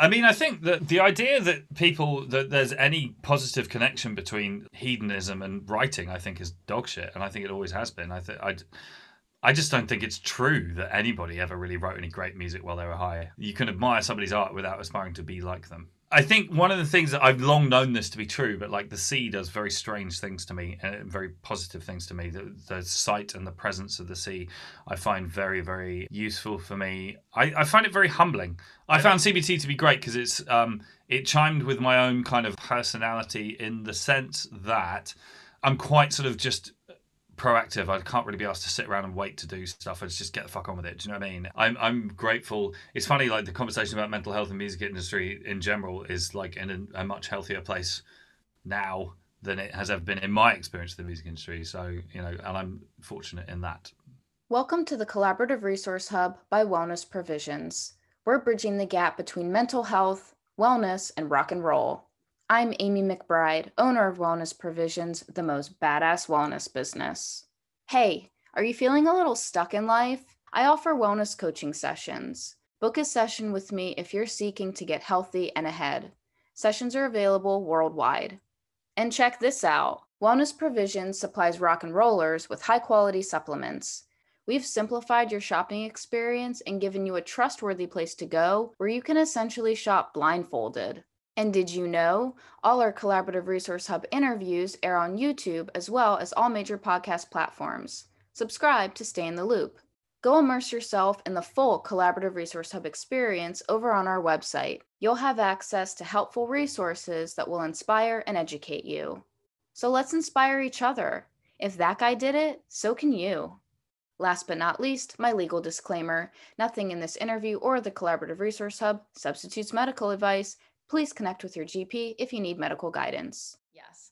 I mean, I think that the idea that people that there's any positive connection between hedonism and writing, I think, is dog shit, and I think it always has been. I think I, I just don't think it's true that anybody ever really wrote any great music while they were high. You can admire somebody's art without aspiring to be like them. I think one of the things that I've long known this to be true, but like the sea does very strange things to me and very positive things to me. The, the sight and the presence of the sea, I find very, very useful for me. I, I find it very humbling. I found CBT to be great because it's um, it chimed with my own kind of personality in the sense that I'm quite sort of just proactive. I can't really be asked to sit around and wait to do stuff. I just get the fuck on with it. Do you know what I mean? I'm I'm grateful. It's funny, like the conversation about mental health and music industry in general is like in a, a much healthier place now than it has ever been in my experience of the music industry. So you know, and I'm fortunate in that. Welcome to the Collaborative Resource Hub by Wellness Provisions. We're bridging the gap between mental health, wellness, and rock and roll. I'm Amy McBride, owner of Wellness Provisions, the most badass wellness business. Hey, are you feeling a little stuck in life? I offer wellness coaching sessions. Book a session with me if you're seeking to get healthy and ahead. Sessions are available worldwide. And check this out Wellness Provisions supplies rock and rollers with high quality supplements. We've simplified your shopping experience and given you a trustworthy place to go where you can essentially shop blindfolded. And did you know all our Collaborative Resource Hub interviews air on YouTube as well as all major podcast platforms? Subscribe to stay in the loop. Go immerse yourself in the full Collaborative Resource Hub experience over on our website. You'll have access to helpful resources that will inspire and educate you. So let's inspire each other. If that guy did it, so can you. Last but not least, my legal disclaimer nothing in this interview or the Collaborative Resource Hub substitutes medical advice please connect with your GP if you need medical guidance. Yes.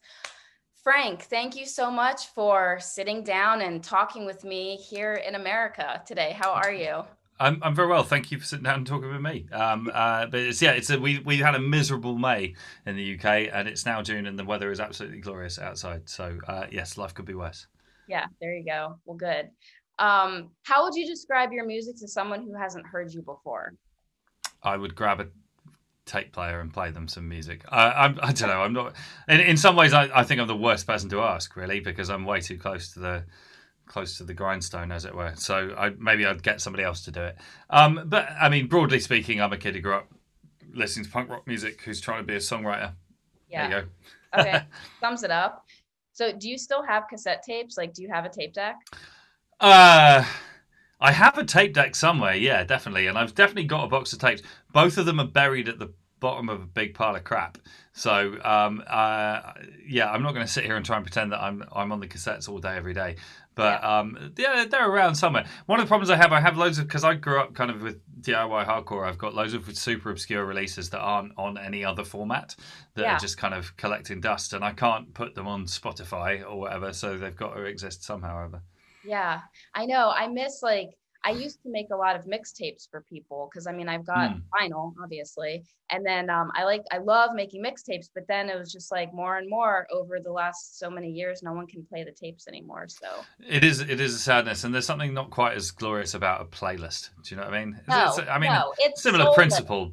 Frank, thank you so much for sitting down and talking with me here in America today. How are you? I'm, I'm very well. Thank you for sitting down and talking with me. Um, uh, but it's yeah, it's a, we we had a miserable May in the UK, and it's now June, and the weather is absolutely glorious outside. So uh, yes, life could be worse. Yeah, there you go. Well, good. Um, how would you describe your music to someone who hasn't heard you before? I would grab a tape player and play them some music. I, I'm, I don't know. I'm not. In, in some ways, I, I think I'm the worst person to ask, really, because I'm way too close to the close to the grindstone, as it were. So I, maybe I'd get somebody else to do it. Um, but I mean, broadly speaking, I'm a kid who grew up listening to punk rock music who's trying to be a songwriter. Yeah. There you go. okay, sums it up. So, do you still have cassette tapes? Like, do you have a tape deck? Uh, I have a tape deck somewhere, yeah, definitely, and I've definitely got a box of tapes. Both of them are buried at the bottom of a big pile of crap. So, um, uh, yeah, I'm not going to sit here and try and pretend that I'm I'm on the cassettes all day every day. But yeah. Um, yeah, they're around somewhere. One of the problems I have, I have loads of because I grew up kind of with DIY hardcore. I've got loads of super obscure releases that aren't on any other format that yeah. are just kind of collecting dust, and I can't put them on Spotify or whatever. So they've got to exist somehow. Ever. Yeah, I know. I miss like I used to make a lot of mixtapes for people because I mean I've got mm. vinyl obviously, and then um, I like I love making mixtapes, but then it was just like more and more over the last so many years, no one can play the tapes anymore. So it is it is a sadness, and there's something not quite as glorious about a playlist. Do you know what I mean? No, it's, I mean no, it's similar principle.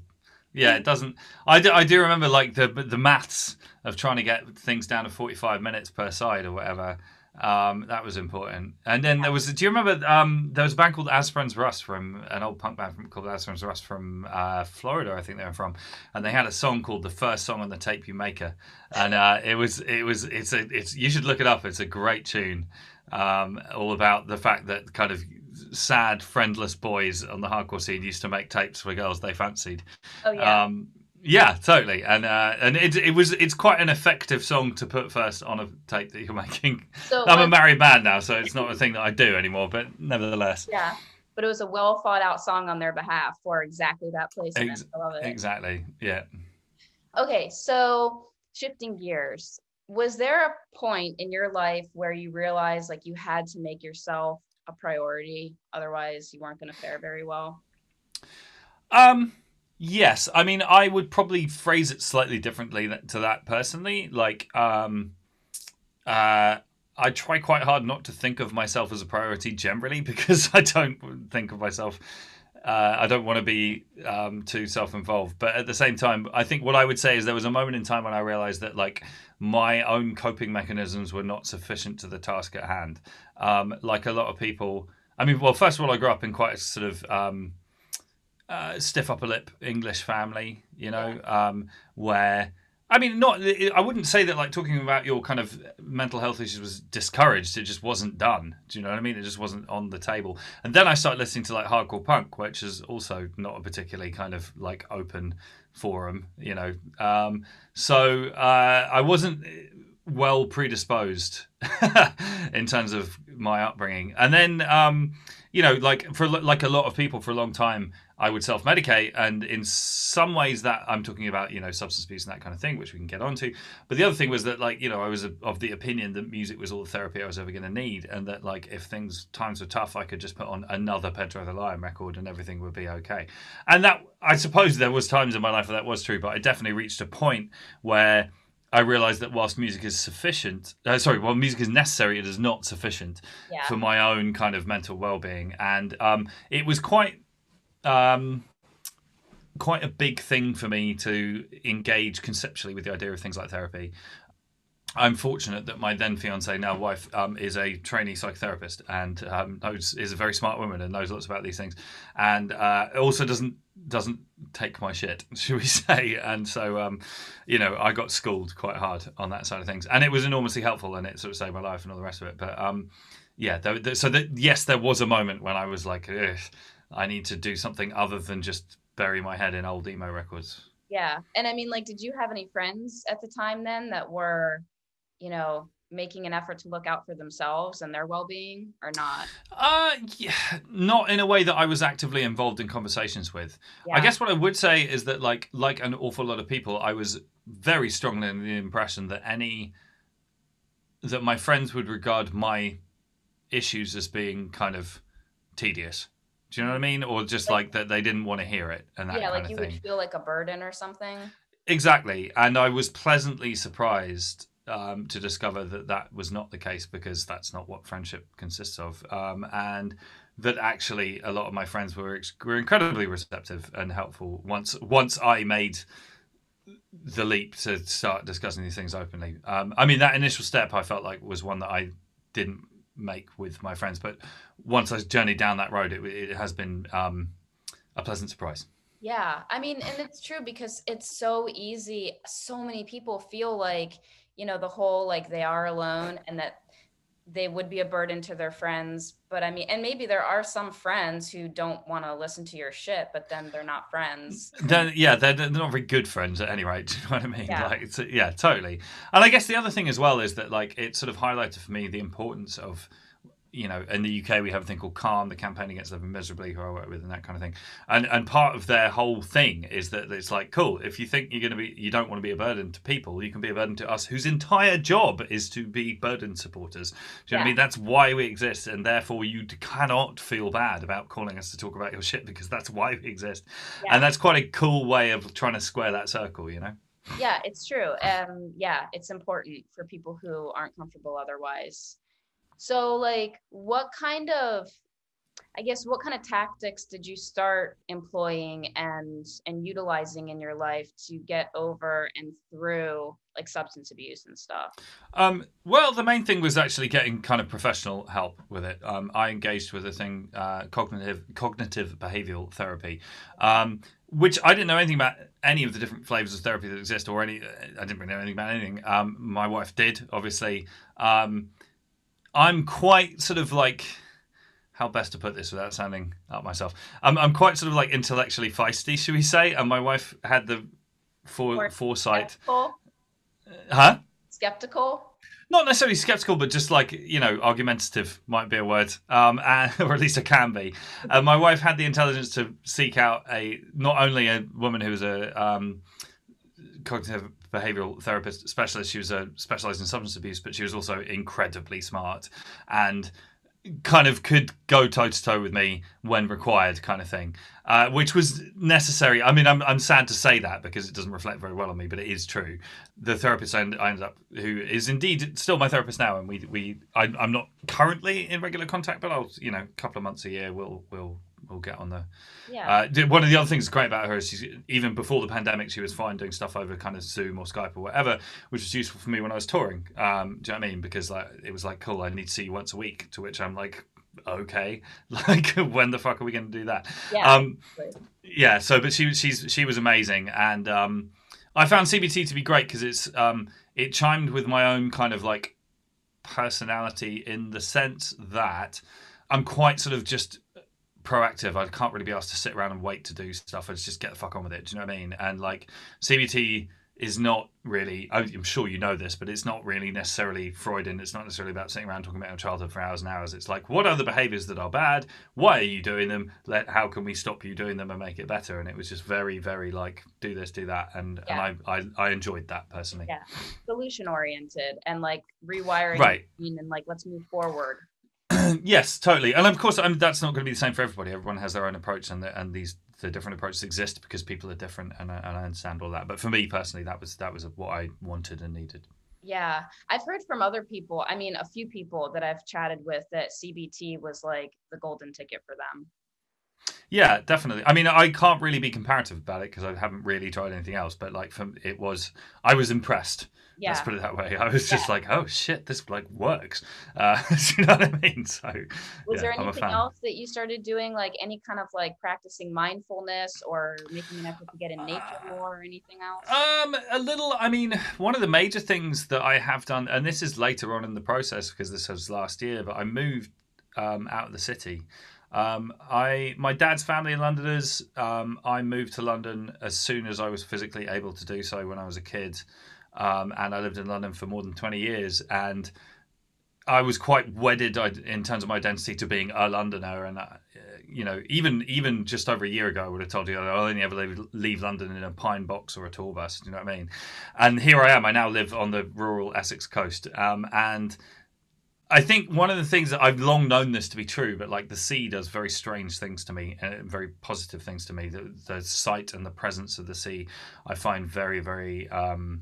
Yeah, it doesn't. I do, I do remember like the the maths of trying to get things down to 45 minutes per side or whatever um, that was important. And then there was, do you remember um, there was a band called As Friends Rust from an old punk band from, called As Friends Rust from uh, Florida, I think they were from, and they had a song called "The First Song on the Tape You Make Her," and uh, it was it was it's a it's you should look it up. It's a great tune, um, all about the fact that kind of sad, friendless boys on the hardcore scene used to make tapes for girls they fancied. Oh yeah. Um, yeah, totally, and uh, and it it was it's quite an effective song to put first on a tape that you're making. So I'm a married man now, so it's not a thing that I do anymore, but nevertheless. Yeah, but it was a well thought out song on their behalf for exactly that place. Ex- exactly. Yeah. Okay, so shifting gears, was there a point in your life where you realized like you had to make yourself a priority, otherwise you weren't going to fare very well? Um Yes, I mean, I would probably phrase it slightly differently to that personally. Like, um, uh, I try quite hard not to think of myself as a priority generally because I don't think of myself uh, I don't want to be um, too self-involved, but at the same time, I think what I would say is there was a moment in time when I realized that like my own coping mechanisms were not sufficient to the task at hand. Um, like a lot of people, I mean, well, first of all, I grew up in quite a sort of um, uh, stiff upper lip English family, you know, um, where I mean, not. I wouldn't say that like talking about your kind of mental health issues was discouraged. It just wasn't done. Do you know what I mean? It just wasn't on the table. And then I started listening to like hardcore punk, which is also not a particularly kind of like open forum. You know, um, so uh, I wasn't well predisposed in terms of my upbringing. And then, um, you know, like for like a lot of people for a long time, I would self medicate. And in some ways, that I'm talking about, you know, substance abuse and that kind of thing, which we can get onto. But the other thing was that, like, you know, I was of the opinion that music was all the therapy I was ever going to need. And that, like, if things, times were tough, I could just put on another Pedro the Lion record and everything would be okay. And that, I suppose there was times in my life where that was true, but I definitely reached a point where I realized that whilst music is sufficient, uh, sorry, while music is necessary, it is not sufficient Yeah. for my own kind of mental well-being. And um, it was quite, um, quite a big thing for me to engage conceptually with the idea of things like therapy. I'm fortunate that my then fiance, now wife, um, is a trainee psychotherapist and um, knows is a very smart woman and knows lots about these things, and uh, also doesn't doesn't take my shit, should we say? And so, um, you know, I got schooled quite hard on that side of things, and it was enormously helpful, and it sort of saved my life and all the rest of it. But um, yeah, there, there, so that yes, there was a moment when I was like, I need to do something other than just bury my head in old emo records. Yeah. And I mean, like, did you have any friends at the time then that were, you know, making an effort to look out for themselves and their well being or not? Uh, yeah, not in a way that I was actively involved in conversations with. Yeah. I guess what I would say is that, like, like an awful lot of people, I was very strongly in the impression that any that my friends would regard my issues as being kind of tedious. Do you know what I mean? Or just like, that they didn't want to hear it and that yeah, kind like you thing. would feel like a burden or something. Exactly, and I was pleasantly surprised um, to discover that that was not the case because that's not what friendship consists of, um, and that actually a lot of my friends were ex- were incredibly receptive and helpful once once I made the leap to start discussing these things openly. Um, I mean, that initial step I felt like was one that I didn't make with my friends, but once I journeyed down that road, it, it has been um, a pleasant surprise. Yeah, I mean, and it's true because it's so easy. So many people feel like, you know, the whole like they are alone and that they would be a burden to their friends. But I mean, and maybe there are some friends who don't want to listen to your shit, but then they're not friends. They're, yeah, they're, they're not very good friends at any rate. Do you know what I mean? Yeah. Like, it's, yeah, totally. And I guess the other thing as well is that like it sort of highlighted for me the importance of, you know, in the UK we have a thing called Calm, the campaign against living miserably, who I work with, and that kind of thing. And and part of their whole thing is that it's like, cool, if you think you're going to be, you don't want to be a burden to people, you can be a burden to us, whose entire job is to be burden supporters. Do you know what I mean? That's why we exist, and therefore you cannot feel bad about calling us to talk about your shit because that's why we exist. Yeah. And that's quite a cool way of trying to square that circle, you know? yeah, it's true. Um, yeah, it's important for people who aren't comfortable otherwise. So, like, what kind of, I guess, what kind of tactics did you start employing and and utilizing in your life to get over and through like substance abuse and stuff? Um, well, the main thing was actually getting kind of professional help with it. Um, I engaged with a thing, uh, cognitive cognitive behavioral therapy, um, which I didn't know anything about any of the different flavors of therapy that exist, or any. I didn't really know anything about anything. Um, my wife did, obviously. I'm quite sort of like. How best to put this without sounding up myself? I'm, I'm quite sort of like intellectually feisty, should we say? And my wife had the fore, Or foresight, Skeptical? huh? Skeptical? not necessarily skeptical, but just like you know, argumentative might be a word, um, and, or at least it can be. Uh, my wife had the intelligence to seek out a not only a woman who was a um, cognitive behavioral therapist specialist. She was a specialized in substance abuse, but she was also incredibly smart and kind of could go toe to toe with me when required, kind of thing, uh, which was necessary. I mean, I'm, I'm sad to say that because it doesn't reflect very well on me, but it is true. The therapist I I ended up, who is indeed still my therapist now, and we we I, I'm not currently in regular contact, but I'll you know a couple of months a year we'll we'll we'll get on the. Yeah. Uh, one of the other things great about her is she's even before the pandemic, she was fine doing stuff over kind of Zoom or Skype or whatever, which was useful for me when I was touring. Um, do you know what I mean? Because like it was like, cool, I need to see you once a week. To which I'm like, okay, like when the fuck are we going to do that? Yeah. Um, yeah. So, but she she's she was amazing, and um, I found CBT to be great because it's um, it chimed with my own kind of like personality in the sense that I'm quite sort of just proactive. I can't really be asked to sit around and wait to do stuff. I just get the fuck on with it. Do you know what I mean? And like CBT is not really i'm sure you know this but it's not really necessarily freudian it's not necessarily about sitting around talking about your childhood for hours and hours it's like what are the behaviors that are bad why are you doing them Let, how can we stop you doing them and make it better and it was just very very like do this do that and Yeah. and I, I i enjoyed that personally Yeah. solution oriented and like rewiring Right. and like let's move forward. yes totally and of course I mean, that's not going to be the same for everybody everyone has their own approach and the, and these the different approaches exist because people are different and I, and I understand all that but for me personally that was that was what i wanted and needed Yeah. I've heard from other people, I mean a few people that I've chatted with that CBT was like the golden ticket for them. Yeah, definitely. I mean, I can't really be comparative about it because I haven't really tried anything else. But like, from it was, I was impressed. Yeah. Let's put it that way. I was just like, oh shit, this like works. Uh, you know what I mean? So, Was yeah, there anything else that you started doing, like any kind of like practicing mindfulness or making an effort to get in nature more or anything else? Um, a little. I mean, one of the major things that I have done, and this is later on in the process because this was last year, but I moved um, out of the city. Um, I my dad's family are Londoners. Um, I moved to London as soon as I was physically able to do so when I was a kid, um, and I lived in London for more than twenty years. And I was quite wedded in terms of my identity to being a Londoner, and uh, you know, even even just over a year ago, I would have told you I'll only ever leave, leave London in a pine box or a tour bus. Do you know what I mean? And here I am. I now live on the rural Essex coast, um, and I think one of the things that I've long known this to be true, but like the sea does very strange things to me, and very positive things to me. The, the sight and the presence of the sea, I find very, very um,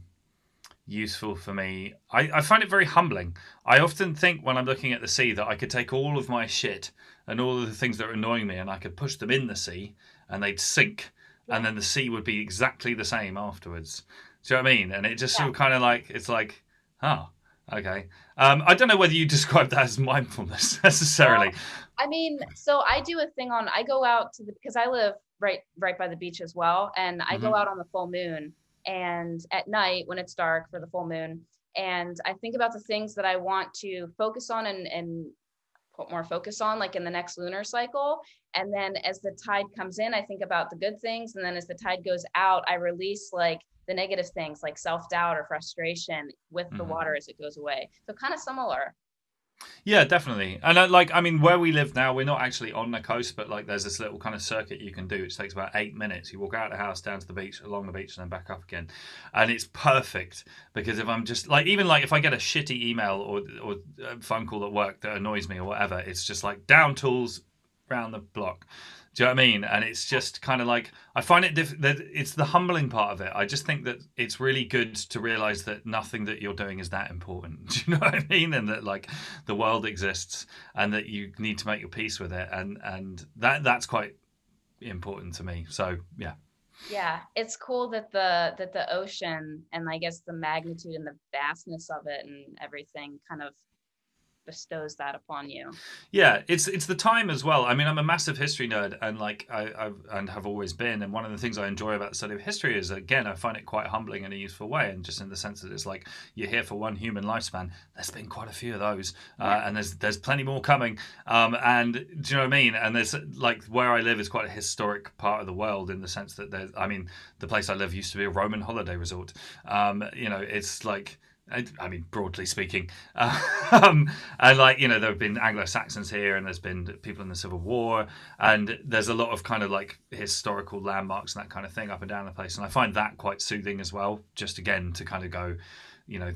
useful for me. I, I find it very humbling. I often think when I'm looking at the sea that I could take all of my shit and all of the things that are annoying me, and I could push them in the sea, and they'd sink, and then the sea would be exactly the same afterwards. Do you know what I mean? And it just sort of kind of like it's like, oh, okay. Um, I don't know whether you describe that as mindfulness necessarily. I mean, so I do a thing on I go out to the because I live right right by the beach as well, and I go Mhm. out on the full moon and at night when it's dark for the full moon, and I think about the things that I want to focus on and and put more focus on like in the next lunar cycle and then as the tide comes in i think about the good things and then as the tide goes out i release like the negative things like self-doubt or frustration with the Mhm. water as it goes away so kind of similar Yeah, definitely. And uh, like, I mean, where we live now, we're not actually on the coast, but like, there's this little kind of circuit you can do, which takes about eight minutes. You walk out of the house, down to the beach, along the beach, and then back up again, and it's perfect because if I'm just like, even like if I get a shitty email or or phone call at work that annoys me or whatever, it's just like down tools, round the block. Do you know what I mean? And it's just kind of like I find it diff- that it's the humbling part of it. I just think that it's really good to realize that nothing that you're doing is that important. Do you know what I mean? And that like the world exists and that you need to make your peace with it, and and that that's quite important to me. So yeah, yeah it's cool that the that the ocean and i guess the magnitude and the vastness of it and everything kind of bestows that upon you Yeah, it's it's the time as well. I mean, I'm a massive history nerd, and like I, I've and have always been. And one of the things I enjoy about the study of history is, again, I find it quite humbling in a useful way, and just in the sense that it's like you're here for one human lifespan. There's been quite a few of those, uh, and there's there's plenty more coming. Um, and do you know what I mean? And there's like where I live is quite a historic part of the world in the sense that there's. I mean, the place I live used to be a Roman holiday resort. Um, you know, it's like. I I mean, broadly speaking, um, and like you know, there have been Anglo Saxons here, and there's been people in the Civil War, and there's a lot of kind of like historical landmarks and that kind of thing up and down the place, and I find that quite soothing as well. Just again to kind of go, you know,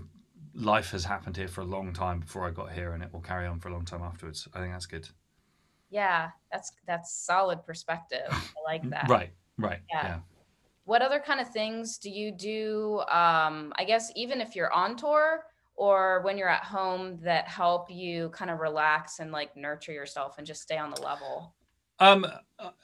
life has happened here for a long time before I got here, and it will carry on for a long time afterwards. I think that's good. yeah that's that's solid perspective i like that Right, right, Yeah. yeah. What other kind of things do you do um i guess even if you're on tour or when you're at home that help you kind of relax and like nurture yourself and just stay on the level Um,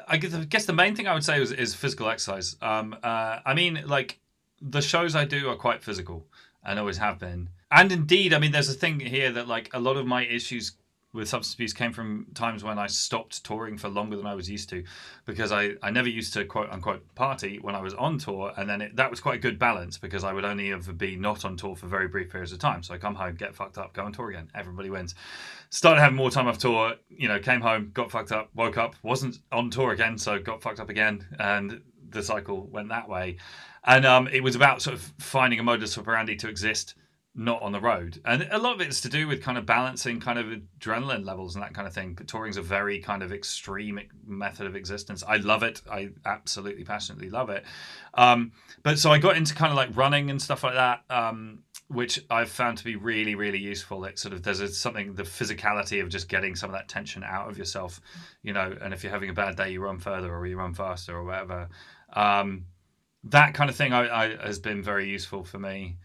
I guess the main thing I would say is, is physical exercise. Um, uh, I mean, like the shows I do are quite physical and always have been. And indeed, I mean, there's a thing here that like a lot of my issues with substance abuse came from times when I stopped touring for longer than I was used to, because I, I never used to quote unquote party when I was on tour, and then it, that was quite a good balance because I would only ever be not on tour for very brief periods of time. So I come home, get fucked up, go on tour again. Everybody wins. Started having more time off tour. You know, came home, got fucked up, woke up, wasn't on tour again, so got fucked up again, and the cycle went that way. And um, it was about sort of finding a modus operandi to exist not on the road. And a lot of it's to do with kind of balancing kind of adrenaline levels and that kind of thing. But touring's a very kind of extreme method of existence. I love it. I absolutely passionately love it. Um, but so I got into kind of like running and stuff like that. Um, which I've found to be really, really useful. It sort of there's a, something the physicality of just getting some of that tension out of yourself, you know. And if you're having a bad day, you run further or you run faster or whatever. Um, that kind of thing I, I, has been very useful for me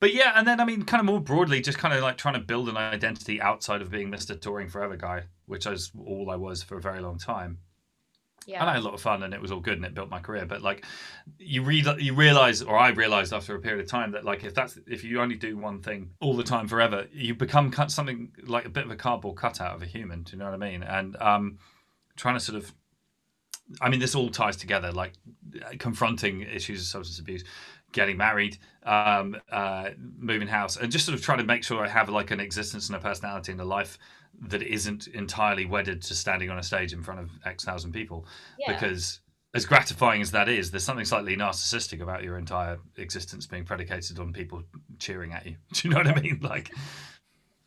but yeah, and then I mean, kind of more broadly, just kind of like trying to build an identity outside of being Mr. Touring Forever guy, which is all I was for a very long time. Yeah. And I had a lot of fun, and it was all good, and it built my career. But like, you read, you realize, or I realized after a period of time that like, if that's if you only do one thing all the time forever, you become cut something like a bit of a cardboard cutout of a human. Do you know what I mean? And um, trying to sort of I mean, this all ties together, like confronting issues of substance abuse, getting married, um, uh, moving house, and just sort of trying to make sure I have like an existence and a personality and a life that isn't entirely wedded to standing on a stage in front of X thousand people. Yeah. Because as gratifying as that is, there's something slightly narcissistic about your entire existence being predicated on people cheering at you. Do you know what I mean? Like,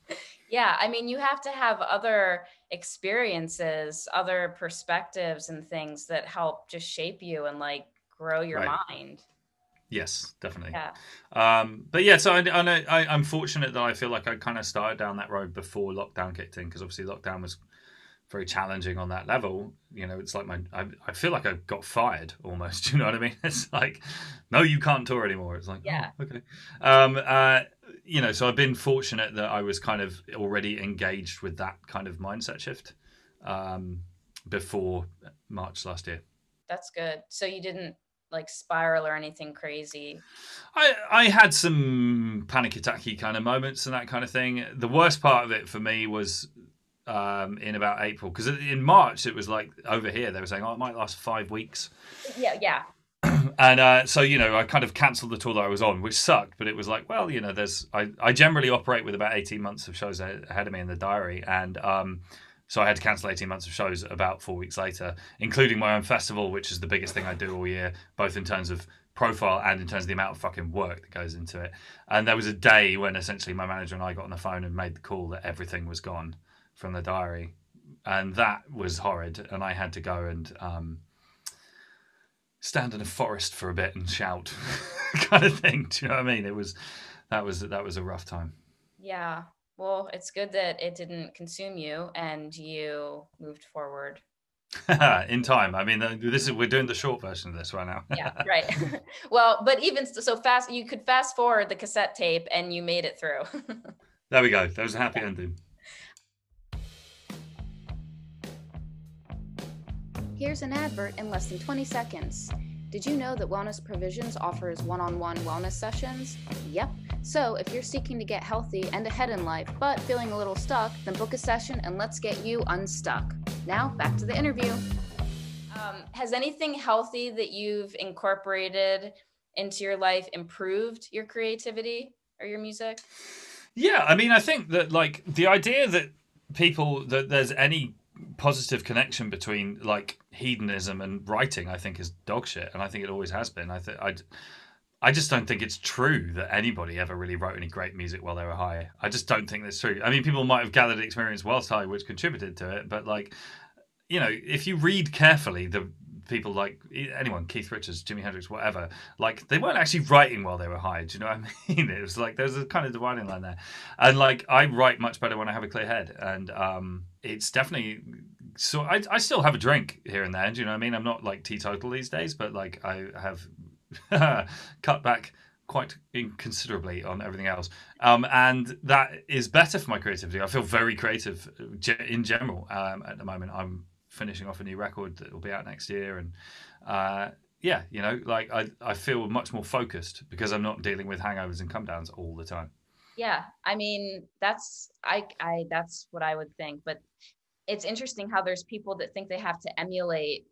yeah, I mean, you have to have other experiences, other perspectives, and things that help just shape you and like grow your right. mind. Yes, definitely. Yeah. Um, but yeah, so I, I, am fortunate that I feel like I kind of started down that road before lockdown kicked in because obviously lockdown was very challenging on that level. You know, it's like my I, I feel like I got fired almost. You know what I mean? It's like, no, you can't tour anymore. It's like, yeah, oh, okay. Um, uh, you know, so I've been fortunate that I was kind of already engaged with that kind of mindset shift um, before March last year. That's good. So you didn't like spiral or anything crazy? I I had some panic attacky kind of moments and that kind of thing. The worst part of it for me was um, in about April because in March it was like over here they were saying oh it might last five weeks. Yeah, yeah. and uh, so you know I kind of cancelled the tour that I was on, which sucked. But it was like, well, you know, there's I I generally operate with about eighteen months of shows ahead of me in the diary, and um, so I had to cancel 18 months of shows about four weeks later, including my own festival, which is the biggest thing I do all year, both in terms of profile and in terms of the amount of fucking work that goes into it. And there was a day when essentially my manager and I got on the phone and made the call that everything was gone from the diary. And that was horrid. And I had to go and um, stand in a forest for a bit and shout kind of thing. Do you know what I mean? It was that was that was a rough time. Yeah. Well, it's good that it didn't consume you and you moved forward. in time. I mean, uh, this is we're doing the short version of this right now. yeah, right. well, but even so, fast you could fast forward the cassette tape and you made it through. there we go. That was a happy yeah. ending. Here's an advert in less than 20 seconds. Did you know that Wellness Provisions offers one on one wellness sessions? Yep. So, if you're seeking to get healthy and ahead in life, but feeling a little stuck, then book a session and let's get you unstuck. Now, back to the interview. Um, has anything healthy that you've incorporated into your life improved your creativity or your music? Yeah, I mean, I think that like the idea that people that there's any positive connection between like hedonism and writing i think is dog shit and i think it always has been i think i I just don't think it's true that anybody ever really wrote any great music while they were high. I just don't think that's true. I mean, people might have gathered experience whilst high, which contributed to it, but like, you know, if you read carefully, the people like anyone, Keith Richards, Jimi Hendrix, whatever, like they weren't actually writing while they were high. Do you know what I mean? It was like there's a kind of dividing line there, and like I write much better when I have a clear head, and um, it's definitely so I, I still have a drink here and there. Do you know what I mean? I'm not like teetotal these days, but like I have cut back quite considerably on everything else. Um, and that is better for my creativity. I feel very creative in general um, at the moment. I'm finishing off a new record that will be out next year, and uh, yeah, you know, like I I feel much more focused because I'm not dealing with hangovers and come downs all the time. Yeah, I mean that's I I that's what I would think, but it's interesting how there's people that think they have to emulate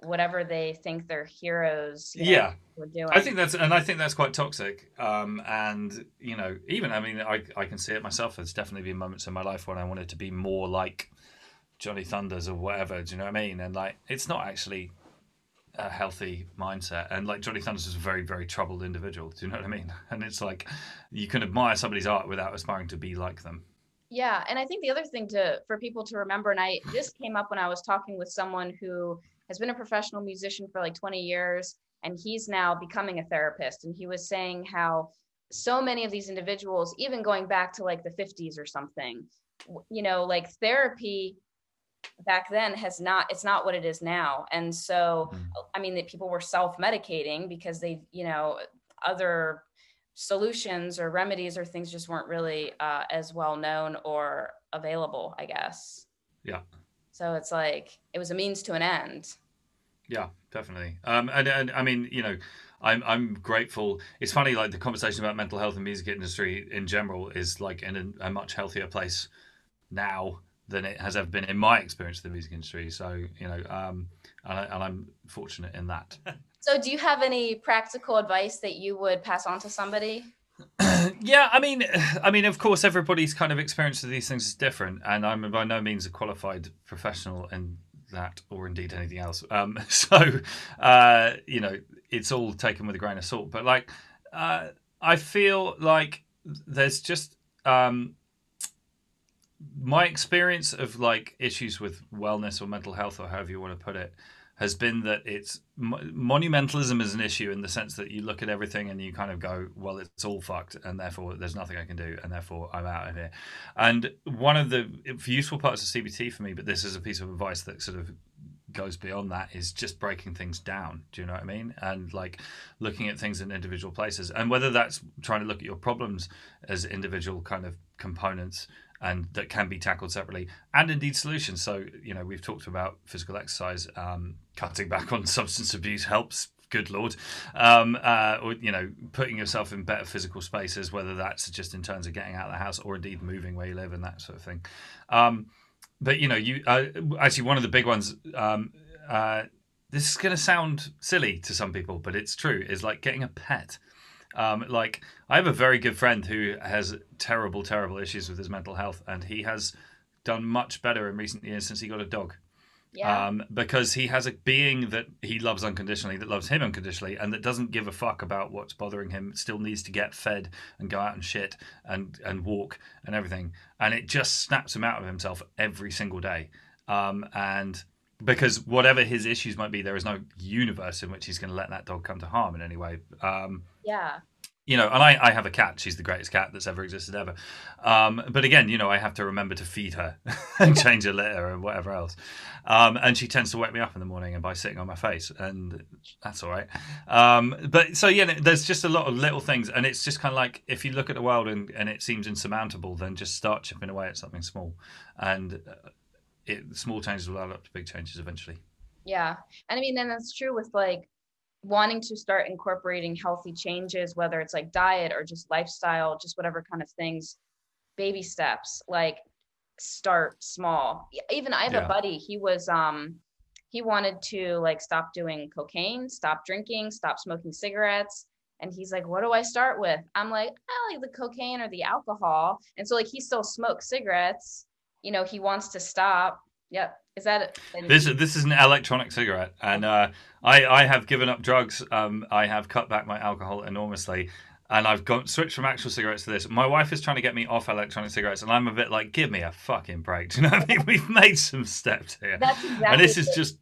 whatever they think their heroes you know, yeah were doing. I think that's and I think that's quite toxic. Um, and you know, even I mean, I I can see it myself. There's definitely been moments in my life when I wanted to be more like Johnny Thunders or whatever. Do you know what I mean? And like, it's not actually a healthy mindset. And like Johnny Thunders is a very very troubled individual. Do you know what I mean? And it's like you can admire somebody's art without aspiring to be like them. Yeah, and I think the other thing to for people to remember, and I this came up when I was talking with someone who has been a professional musician for like 20 years and he's now becoming a therapist. And he was saying how so many of these individuals even going back to like the 50s or something you know like therapy back then has not it's not what it is now. And so mm. i mean that people were self-medicating because they you know other solutions or remedies or things just weren't really uh, as well known or available i guess. Yeah so it's like it was a means to an end. Yeah, definitely. Um, and, and I mean, you know, I'm I'm grateful. It's funny, like the conversation about mental health and music industry in general is like in a, a much healthier place now than it has ever been in my experience of the music industry. So you know, um, and, I, and I'm fortunate in that. so, do you have any practical advice that you would pass on to somebody? yeah, I mean, I mean, of course, everybody's kind of experience of these things is different, and I'm by no means a qualified professional in that, or indeed anything else. Um, so, uh, you know, it's all taken with a grain of salt. But like, uh, I feel like there's just um, my experience of like issues with wellness or mental health, or however you want to put it has been that it's monumentalism is an issue in the sense that you look at everything and you kind of go, well, it's all fucked, and therefore there's nothing I can do, and therefore I'm out of here. And one of the useful parts of CBT for me, but this is a piece of advice that sort of goes beyond that is just breaking things down. Do you know what i mean? And like looking at things in individual places. And whether that's trying to look at your problems as individual kind of components and that can be tackled separately and indeed solutions. So you know we've talked about physical exercise um, cutting back on substance abuse helps good lord. Um, uh, or you know putting yourself in better physical spaces whether that's just in terms of getting out of the house or indeed moving where you live and that sort of thing. Um, but you know you uh, actually one of the big ones um, uh, this is going to sound silly to some people but it's true is like getting a pet um, like I have a very good friend who has terrible, terrible issues with his mental health, and he has done much better in recent years since he got a dog. Yeah. Um, because he has a being that he loves unconditionally, that loves him unconditionally, and that doesn't give a fuck about what's bothering him. Still needs to get fed and go out and shit and and walk and everything, and it just snaps him out of himself every single day. Um, and because whatever his issues might be, there is no universe in which he's going to let that dog come to harm in any way. Um, yeah. You know, and I, I have a cat. She's the greatest cat that's ever existed ever. Um, but again, you know, I have to remember to feed her and change her litter and whatever else. Um, and she tends to wake me up in the morning and by sitting on my face, and that's all right. Um, but so yeah, there's just a lot of little things, and it's just kind of like if you look at the world and, and it seems insurmountable, then just start chipping away at something small, and uh, it, small changes will add up to big changes eventually. Yeah. And I mean, and that's true with like wanting to start incorporating healthy changes, whether it's like diet or just lifestyle, just whatever kind of things, baby steps, like start small. Even I have yeah. a buddy, he was, um, he wanted to like stop doing cocaine, stop drinking, stop smoking cigarettes. And he's like, what do I start with? I'm like, I like the cocaine or the alcohol. And so like he still smokes cigarettes you know he wants to stop yep is that this this is an electronic cigarette and uh, i i have given up drugs um, i have cut back my alcohol enormously and I've gone switched from actual cigarettes to this. My wife is trying to get me off electronic cigarettes, and I'm a bit like, give me a fucking break. Do you know what I mean? We've made some steps here, That's exactly and this is just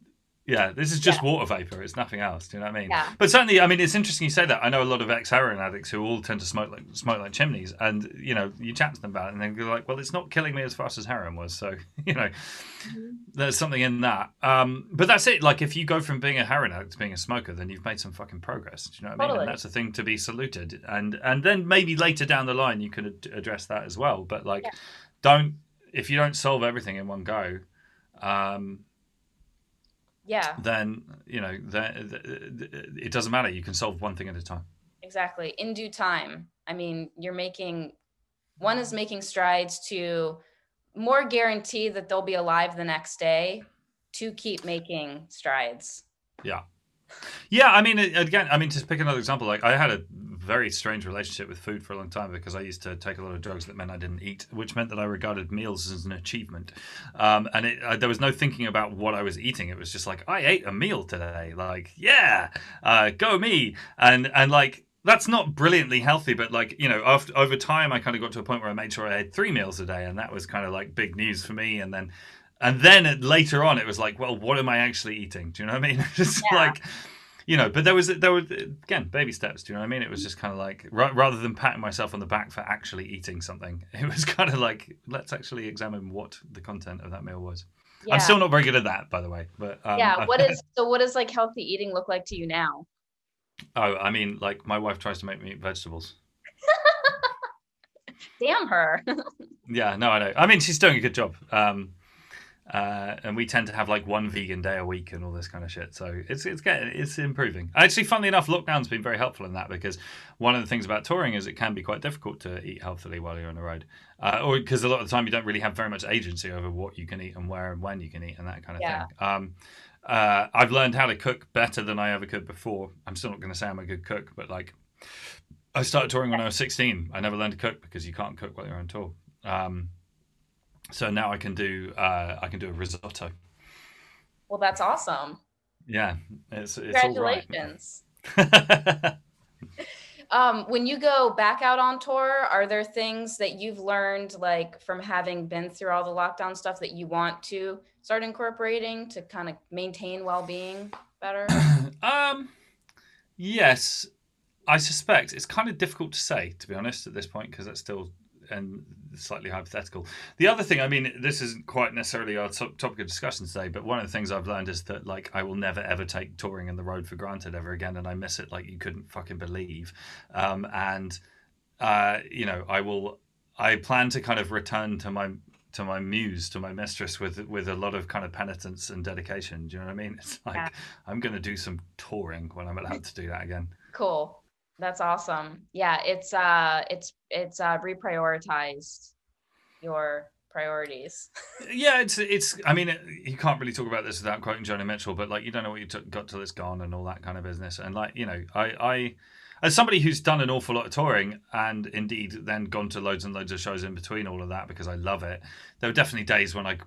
yeah, this is just yeah. water vapor. It's nothing else. Do you know what I mean? Yeah. But certainly, I mean, it's interesting you say that. I know a lot of ex-heroin addicts who all tend to smoke like smoke like chimneys, and you know, you chat to them about it, and they're like, "Well, it's not killing me as fast as heroin was." So you know, mm-hmm. there's something in that. Um, but that's it. Like, if you go from being a heroin addict to being a smoker, then you've made some fucking progress. Do you know what totally. I mean? And that's a thing to be saluted. And and then maybe later down the line you can ad- address that as well. But like, yeah. don't if you don't solve everything in one go. Um, Yeah. then you know it doesn't matter. You can solve one thing at a time. Exactly. In due time. I mean, you're making one is making strides to more guarantee that they'll be alive the next day to keep making strides. Yeah. Yeah, I mean, again, I mean, to pick another example, like I had a very strange relationship with food for a long time because I used to take a lot of drugs that meant I didn't eat, which meant that I regarded meals as an achievement. Um, and it, uh, there was no thinking about what I was eating. It was just like I ate a meal today. Like, yeah, uh, go me. And and like that's not brilliantly healthy, but like you know, after over time, I kind of got to a point where I made sure I had three meals a day, and that was kind of like big news for me. And then, and then later on, it was like, well, what am I actually eating? Do you know what I mean? It's yeah. like, you know, but there was there were again baby steps. Do you know what I mean? It was just kind of like rather than patting myself on the back for actually eating something, it was kind of like let's actually examine what the content of that meal was. Yeah. I'm still not very good at that, by the way. But um, yeah, what is so? What does like healthy eating look like to you now? Oh, I mean, like my wife tries to make me eat vegetables. Damn her. yeah, no, I know. I mean, she's doing a good job. Um, uh, and we tend to have like one vegan day a week and all this kind of shit. So it's it's getting it's improving. Actually, funnily enough, lockdown's been very helpful in that because one of the things about touring is it can be quite difficult to eat healthily while you're on the road, uh, or because a lot of the time you don't really have very much agency over what you can eat and where and when you can eat and that kind of yeah. thing. Um, uh, I've learned how to cook better than I ever could before. I'm still not going to say I'm a good cook, but like I started touring when I was 16. I never learned to cook because you can't cook while you're on tour. Um, so now I can do uh, I can do a risotto. Well, that's awesome. Yeah, it's, it's congratulations. um, when you go back out on tour, are there things that you've learned, like from having been through all the lockdown stuff, that you want to start incorporating to kind of maintain well-being better? um, yes, I suspect it's kind of difficult to say, to be honest, at this point, because that's still and slightly hypothetical. The other thing, I mean, this isn't quite necessarily our topic of discussion today, but one of the things I've learned is that like I will never ever take touring in the road for granted ever again, and I miss it like you couldn't fucking believe. Um, and uh, you know, I will. I plan to kind of return to my to my muse, to my mistress, with with a lot of kind of penitence and dedication. Do you know what I mean? It's like yeah. I'm going to do some touring when I'm allowed to do that again. Cool, that's awesome. Yeah, it's uh, it's it's uh, reprioritized your priorities. yeah, it's it's. I mean, you can't really talk about this without quoting Joni Mitchell, but like you don't know what you took, got till it's gone and all that kind of business. And like you know, I I as somebody who's done an awful lot of touring and indeed then gone to loads and loads of shows in between all of that because I love it, there were definitely days when I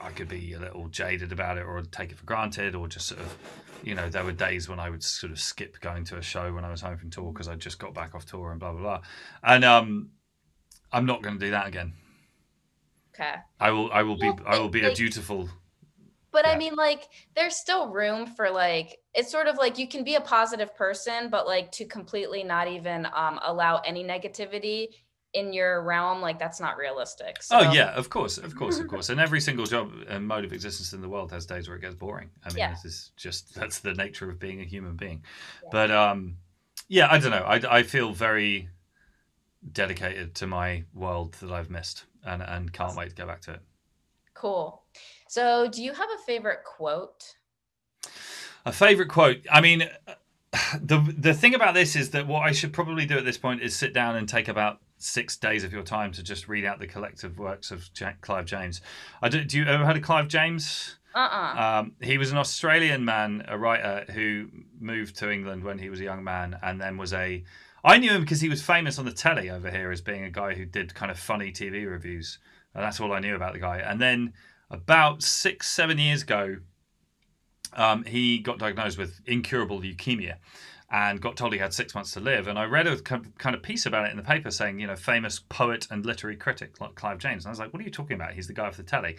I could be a little jaded about it or take it for granted or just sort of, you know, there were days when I would sort of skip going to a show when I was home from tour because I just got back off tour and blah blah blah. And um, I'm not going to do that again. Okay. I will. I will be. I will be a dutiful but yeah. I mean, like, there's still room for like it's sort of like you can be a positive person, but like to completely not even um, allow any negativity in your realm, like that's not realistic. So. Oh yeah, of course, of course, of course. And every single job and mode of existence in the world has days where it gets boring. I mean, yeah. this is just that's the nature of being a human being. Yeah. But um, yeah, I don't know. I I feel very dedicated to my world that I've missed, and and can't wait to go back to it. Cool. So, do you have a favorite quote? A favorite quote. I mean, the the thing about this is that what I should probably do at this point is sit down and take about six days of your time to just read out the collective works of Jack, Clive James. I do, do you ever heard of Clive James? Uh-uh. Um, he was an Australian man, a writer who moved to England when he was a young man, and then was a. I knew him because he was famous on the telly over here as being a guy who did kind of funny TV reviews, and that's all I knew about the guy. And then about six, seven years ago, um, he got diagnosed with incurable leukemia and got told he had six months to live. And I read a kind of piece about it in the paper saying, you know, famous poet and literary critic like Clive James. And I was like, what are you talking about? He's the guy off the telly.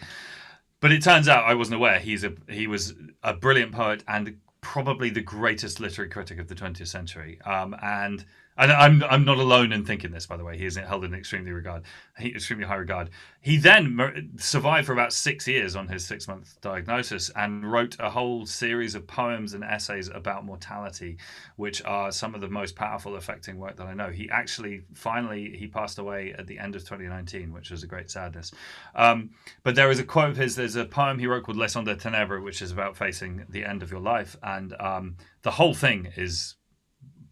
But it turns out I wasn't aware. He's a he was a brilliant poet and probably the greatest literary critic of the 20th century. Um, and and I'm I'm not alone in thinking this, by the way. He is held in extremely regard, extremely high regard. He then survived for about six years on his six month diagnosis and wrote a whole series of poems and essays about mortality, which are some of the most powerful, affecting work that I know. He actually finally he passed away at the end of 2019, which was a great sadness. Um, but there is a quote of his. There's a poem he wrote called Leçon de Ténèbres, which is about facing the end of your life, and um, the whole thing is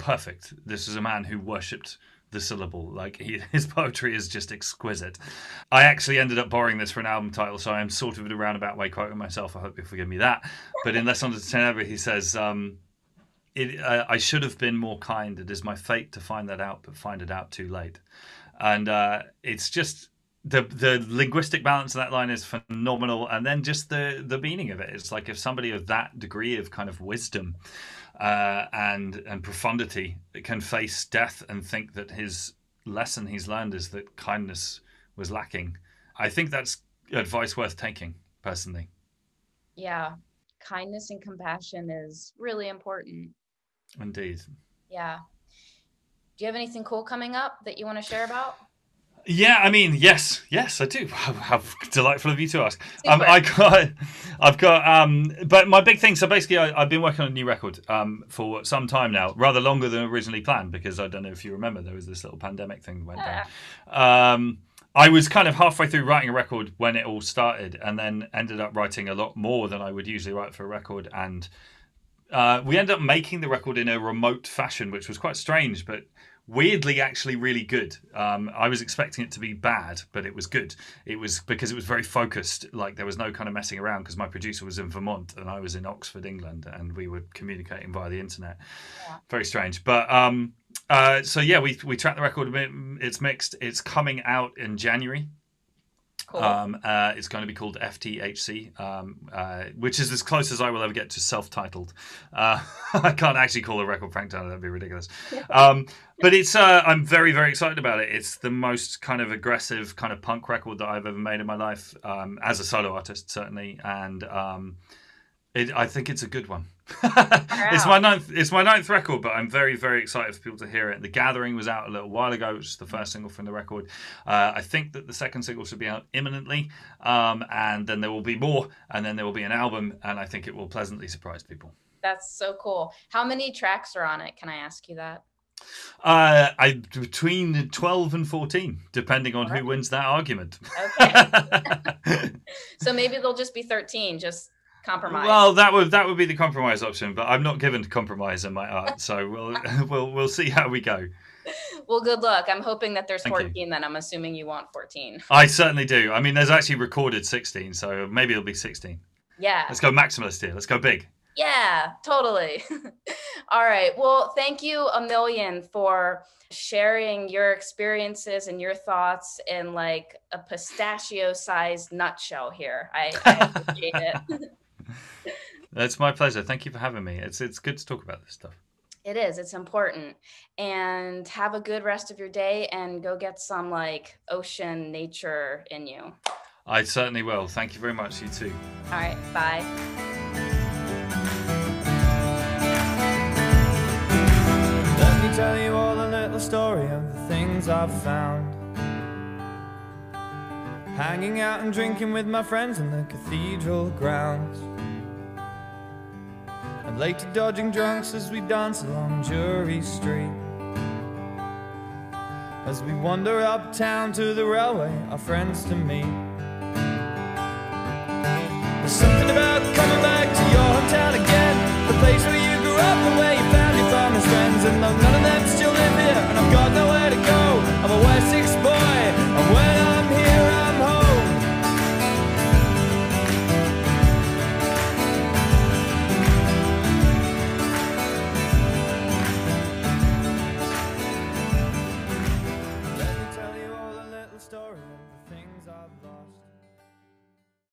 perfect. This is a man who worshipped the syllable. Like he, his poetry is just exquisite. I actually ended up borrowing this for an album title, so I'm sort of in a roundabout way quoting myself. I hope you forgive me that. But in Leçon de Ténèbres, he says, um, it, uh, "I should have been more kind. It is my fate to find that out, but find it out too late." And uh, it's just the the linguistic balance of that line is phenomenal, and then just the the meaning of it. It's like if somebody of that degree of kind of wisdom uh, and and profundity can face death and think that his lesson he's learned is that kindness was lacking. I think that's advice worth taking, personally. Yeah, kindness and compassion is really important. Indeed. Yeah. Do you have anything cool coming up that you want to share about? Yeah, I mean, yes, yes, I do. How, delightful of you to ask. Um, I got, I've got, um, but my big thing. So basically, I, have been working on a new record um, for some time now, rather longer than originally planned, because I don't know if you remember, there was this little pandemic thing that went yeah. down. Um, I was kind of halfway through writing a record when it all started, and then ended up writing a lot more than I would usually write for a record, and uh, we ended up making the record in a remote fashion, which was quite strange, but weirdly actually really good. Um, I was expecting it to be bad, but it was good. It was because it was very focused. Like there was no kind of messing around because my producer was in Vermont and I was in Oxford, England, and we were communicating via the internet. Yeah. Very strange, but um, uh, so yeah, we we tracked the record. It's mixed. It's coming out in January. Cool. Um, uh, it's going to be called FTHC, um, uh, which is as close as I will ever get to self-titled. Uh, I can't actually call a record Frank Turner; that'd be ridiculous. Um, but it's uh, I'm very very excited about it. It's the most kind of aggressive kind of punk record that I've ever made in my life um, as a solo artist, certainly, and um, it, I think it's a good one. It's my ninth. It's my ninth record, but I'm very, very excited for people to hear it. The Gathering was out a little while ago, which is the first single from the record. Uh, I think that the second single should be out imminently, um, and then there will be more, and then there will be an album, and I think it will pleasantly surprise people. That's so cool. How many tracks are on it? Can I ask you that? Uh, I between twelve and fourteen, depending on right. who wins that argument. Okay. so maybe they'll just be thirteen. Just compromise. Well, that would that would be the compromise option, but I'm not given to compromise in my art, so we'll we'll we'll see how we go. Well, good luck. I'm hoping that there's Thank 14 you. then. I'm assuming you want 14. I certainly do. I mean, there's actually recorded 16, so maybe it'll be 16. Yeah. Let's go maximalist here. Let's go big. Yeah, totally. All right. Well, thank you a million for sharing your experiences and your thoughts in like a pistachio sized nutshell here. I, I appreciate it. It's my pleasure. Thank you for having me. It's it's good to talk about this stuff. It is. It's important. And have a good rest of your day and go get some like ocean nature in you. I certainly will. Thank you very much. You too. All right. Bye. Let me tell you all a little story of the things I've found. Hanging out and drinking with my friends in the cathedral grounds. And late to dodging drunks as we dance along Jewry Street. As we wander uptown to the railway, our friends to meet.